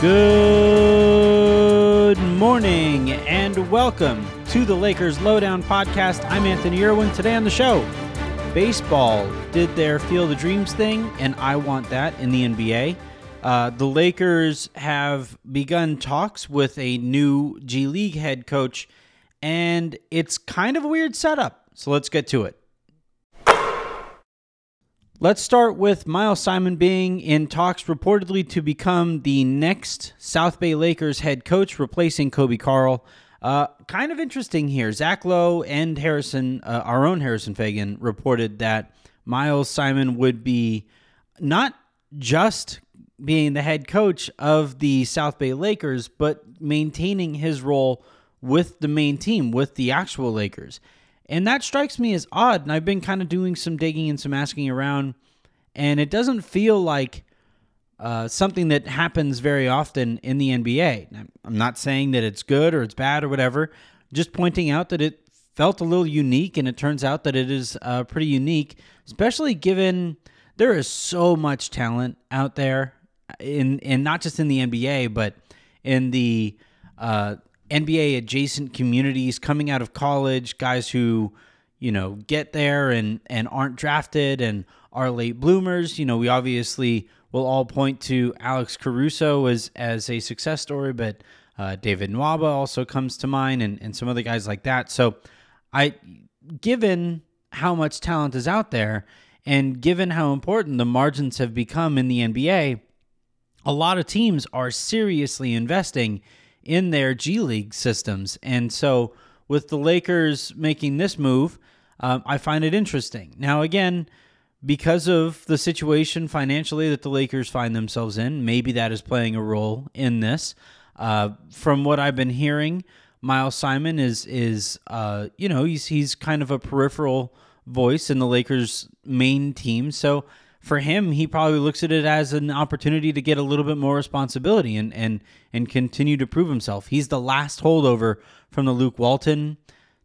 Good morning and welcome to the Lakers Lowdown Podcast. I'm Anthony Irwin. Today on the show, baseball did their Field of Dreams thing, and I want that in the NBA. Uh, the Lakers have begun talks with a new G League head coach, and it's kind of a weird setup. So let's get to it. Let's start with Miles Simon being in talks reportedly to become the next South Bay Lakers head coach, replacing Coby Karl. Uh, kind of interesting here. Zach Lowe and Harrison, uh, our own Harrison Faigen, reported that Miles Simon would be not just being the head coach of the South Bay Lakers, but maintaining his role with the main team, with the actual Lakers. And that strikes me as odd. And I've been kind of doing some digging and some asking around, and it doesn't feel like uh, something that happens very often in the NBA. I'm not saying that it's good or it's bad or whatever, just pointing out that it felt a little unique, and it turns out that it is uh, pretty unique, especially given there is so much talent out there in in not just in the NBA, but in the uh, NBA adjacent communities coming out of college, guys who, you know, get there and and aren't drafted and are late bloomers. You know, we obviously will all point to Alex Caruso as as a success story, but uh, David Nwaba also comes to mind, and and some other guys like that. So, I, given how much talent is out there, and given how important the margins have become in the NBA, a lot of teams are seriously investing in their G League systems. And so, with the Lakers making this move, um, I find it interesting. Now, again, because of the situation financially that the Lakers find themselves in, maybe that is playing a role in this. Uh, from what I've been hearing, Miles Simon is is uh, you know he's he's kind of a peripheral voice in the Lakers' main team, so for him, he probably looks at it as an opportunity to get a little bit more responsibility and and and continue to prove himself. He's the last holdover from the Luke Walton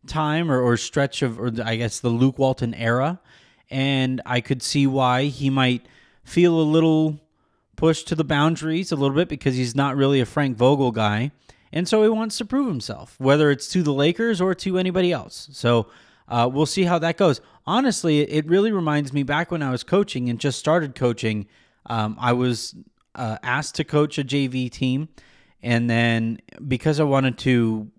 time or, or stretch of, or I guess the Luke Walton era, and I could see why he might feel a little pushed to the boundaries a little bit because he's not really a Frank Vogel guy, and so he wants to prove himself, whether it's to the Lakers or to anybody else. So uh, we'll see how that goes. Honestly, it really reminds me back when I was coaching and just started coaching. Um, I was uh, asked to coach a JV team, and then because I wanted to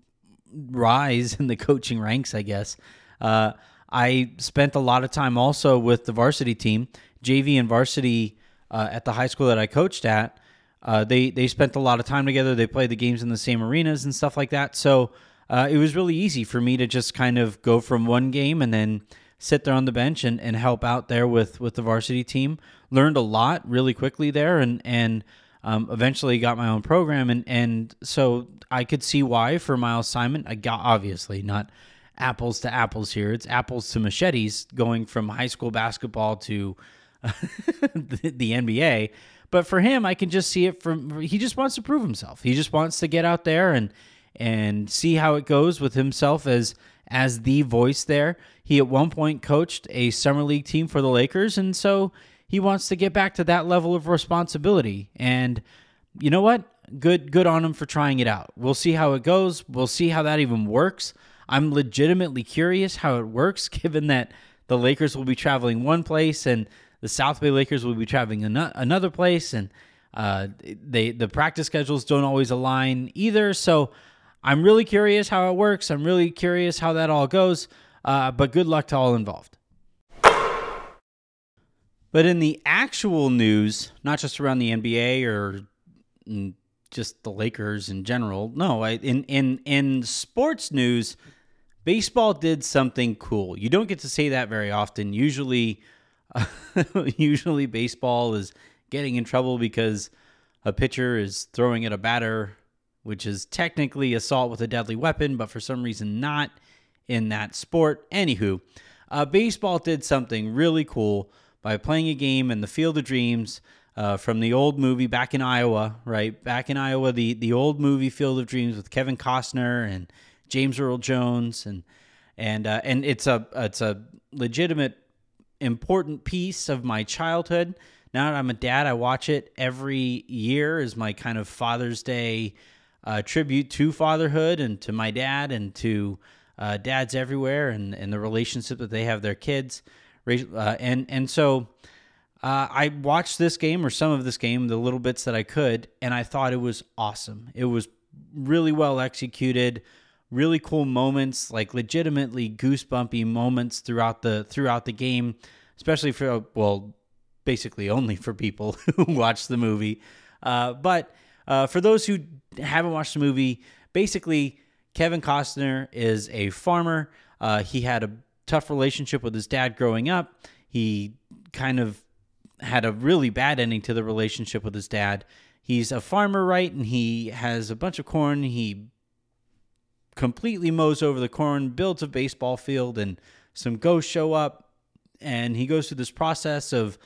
rise in the coaching ranks, I guess, uh, I spent a lot of time also with the varsity team, JV and varsity uh, at the high school that I coached at. Uh, they they spent a lot of time together. They played the games in the same arenas and stuff like that. So uh, it was really easy for me to just kind of go from one game and then sit there on the bench and, and help out there with, with the varsity team. Learned a lot really quickly there and, and um, eventually got my own program. And, and so I could see why for Miles Simon, I got obviously not apples to apples here. It's apples to machetes going from high school basketball to the, the NBA. But for him, I can just see it from he just wants to prove himself. He just wants to get out there and and see how it goes with himself as as the voice there. He at one point coached a summer league team for the Lakers, and so he wants to get back to that level of responsibility. And you know what? Good good on him for trying it out. We'll see how it goes. We'll see how that even works. I'm legitimately curious how it works, given that the Lakers will be traveling one place and the South Bay Lakers will be traveling another place, and uh, they the practice schedules don't always align either. So I'm really curious how it works. I'm really curious how that all goes. Uh, but good luck to all involved. But in the actual news, not just around the NBA or just the Lakers in general, no, I, in in in sports news, baseball did something cool. You don't get to say that very often. Usually, uh, usually baseball is getting in trouble because a pitcher is throwing at a batter which is technically assault with a deadly weapon, but for some reason not in that sport. Anywho, uh, baseball did something really cool by playing a game in the Field of Dreams uh, from the old movie back in Iowa, right? Back in Iowa, the the old movie Field of Dreams with Kevin Costner and James Earl Jones, and and uh, and it's a it's a legitimate important piece of my childhood. now that I'm a dad, I watch it every year as my kind of Father's Day uh, tribute to fatherhood and to my dad and to uh, dads everywhere and, and the relationship that they have their kids. Uh, and and so uh, I watched this game or some of this game, the little bits that I could, and I thought it was awesome. It was really well executed, really cool moments, like legitimately goosebumpy moments throughout the throughout the game, especially for well, basically only for people who watch the movie. Uh, but uh, for those who haven't watched the movie, basically Kevin Costner is a farmer. Uh, he had a tough relationship with his dad growing up. He kind of had a really bad ending to the relationship with his dad. He's a farmer, right? And he has a bunch of corn. He completely mows over the corn, builds a baseball field, and some ghosts show up. And he goes through this process of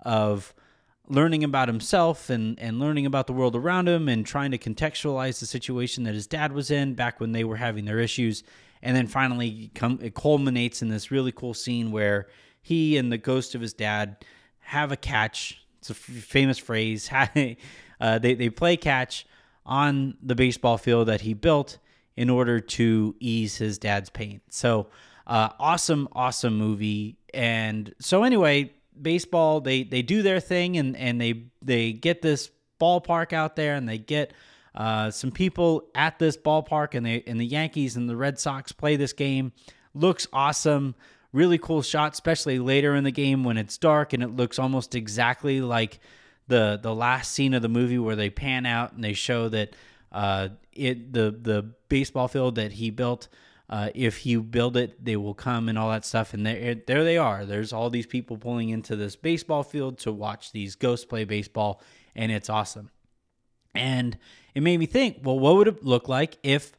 of learning about himself and, and learning about the world around him and trying to contextualize the situation that his dad was in back when they were having their issues. And then finally, come, it culminates in this really cool scene where he and the ghost of his dad have a catch. It's a f- famous phrase. uh, they, they play catch on the baseball field that he built in order to ease his dad's pain. So, uh, awesome, awesome movie. And so, anyway, baseball they they do their thing and and they they get this ballpark out there and they get uh, some people at this ballpark and they and the Yankees and the Red Sox play this game. Looks awesome. Really cool shot, especially later in the game when it's dark and it looks almost exactly like the the last scene of the movie where they pan out and they show that uh, it the the baseball field that he built uh, if you build it, they will come and all that stuff. And there, there they are. There's all these people pulling into this baseball field to watch these ghosts play baseball, and it's awesome. And it made me think, well, what would it look like if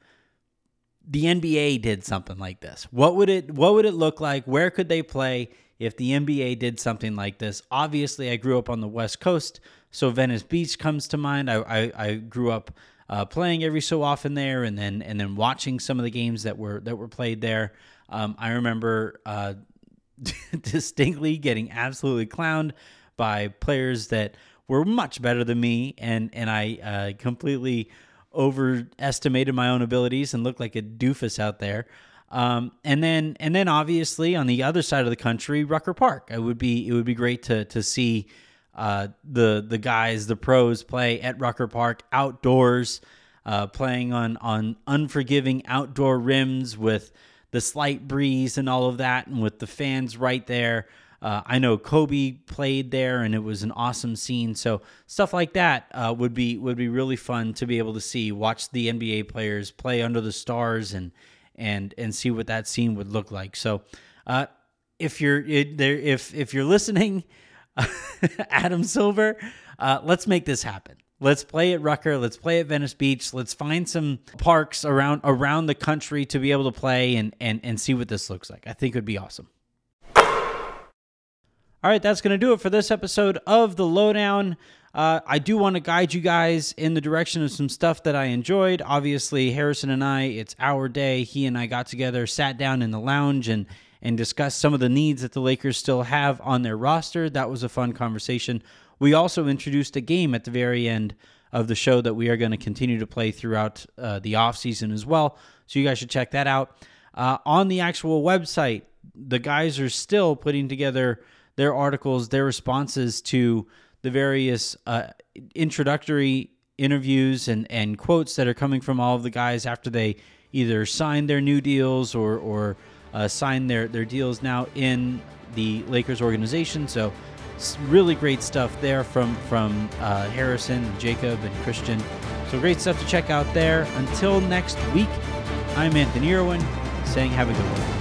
the NBA did something like this? What would it What would it look like? Where could they play if the NBA did something like this? Obviously, I grew up on the West Coast, so Venice Beach comes to mind. I I, I grew up uh, playing every so often there, and then and then watching some of the games that were that were played there. Um, I remember uh, distinctly getting absolutely clowned by players that were much better than me, and and I uh, completely overestimated my own abilities and looked like a doofus out there. Um, and then and then obviously on the other side of the country, Rucker Park. It would be it would be great to to see uh, the the guys, the pros, play at Rucker Park outdoors, uh, playing on on unforgiving outdoor rims with the slight breeze and all of that, and with the fans right there. Uh, I know Kobe played there, and it was an awesome scene. So stuff like that uh, would be would be really fun to be able to see. Watch the NBA players play under the stars and and and see what that scene would look like. So uh, if you're it, there, if if you're listening Adam Silver, uh, let's make this happen. Let's play at Rucker. Let's play at Venice Beach. Let's find some parks around around the country to be able to play and and and see what this looks like. I think it would be awesome. All right, that's going to do it for this episode of the Lowdown. Uh, I do want to guide you guys in the direction of some stuff that I enjoyed. Obviously, Harrison and I, it's our day. He and I got together, sat down in the lounge, and and discuss some of the needs that the Lakers still have on their roster. That was a fun conversation. We also introduced a game at the very end of the show that we are going to continue to play throughout uh, the off season as well. So you guys should check that out. Uh, on the actual website, the guys are still putting together their articles, their responses to the various uh, introductory interviews and, and quotes that are coming from all of the guys after they either signed their new deals or, or uh, signed their, their deals now in the Lakers organization. So really great stuff there from from uh, Harrison, Jacob, and Christian. So great stuff to check out there. Until next week, I'm Anthony Irwin saying have a good one.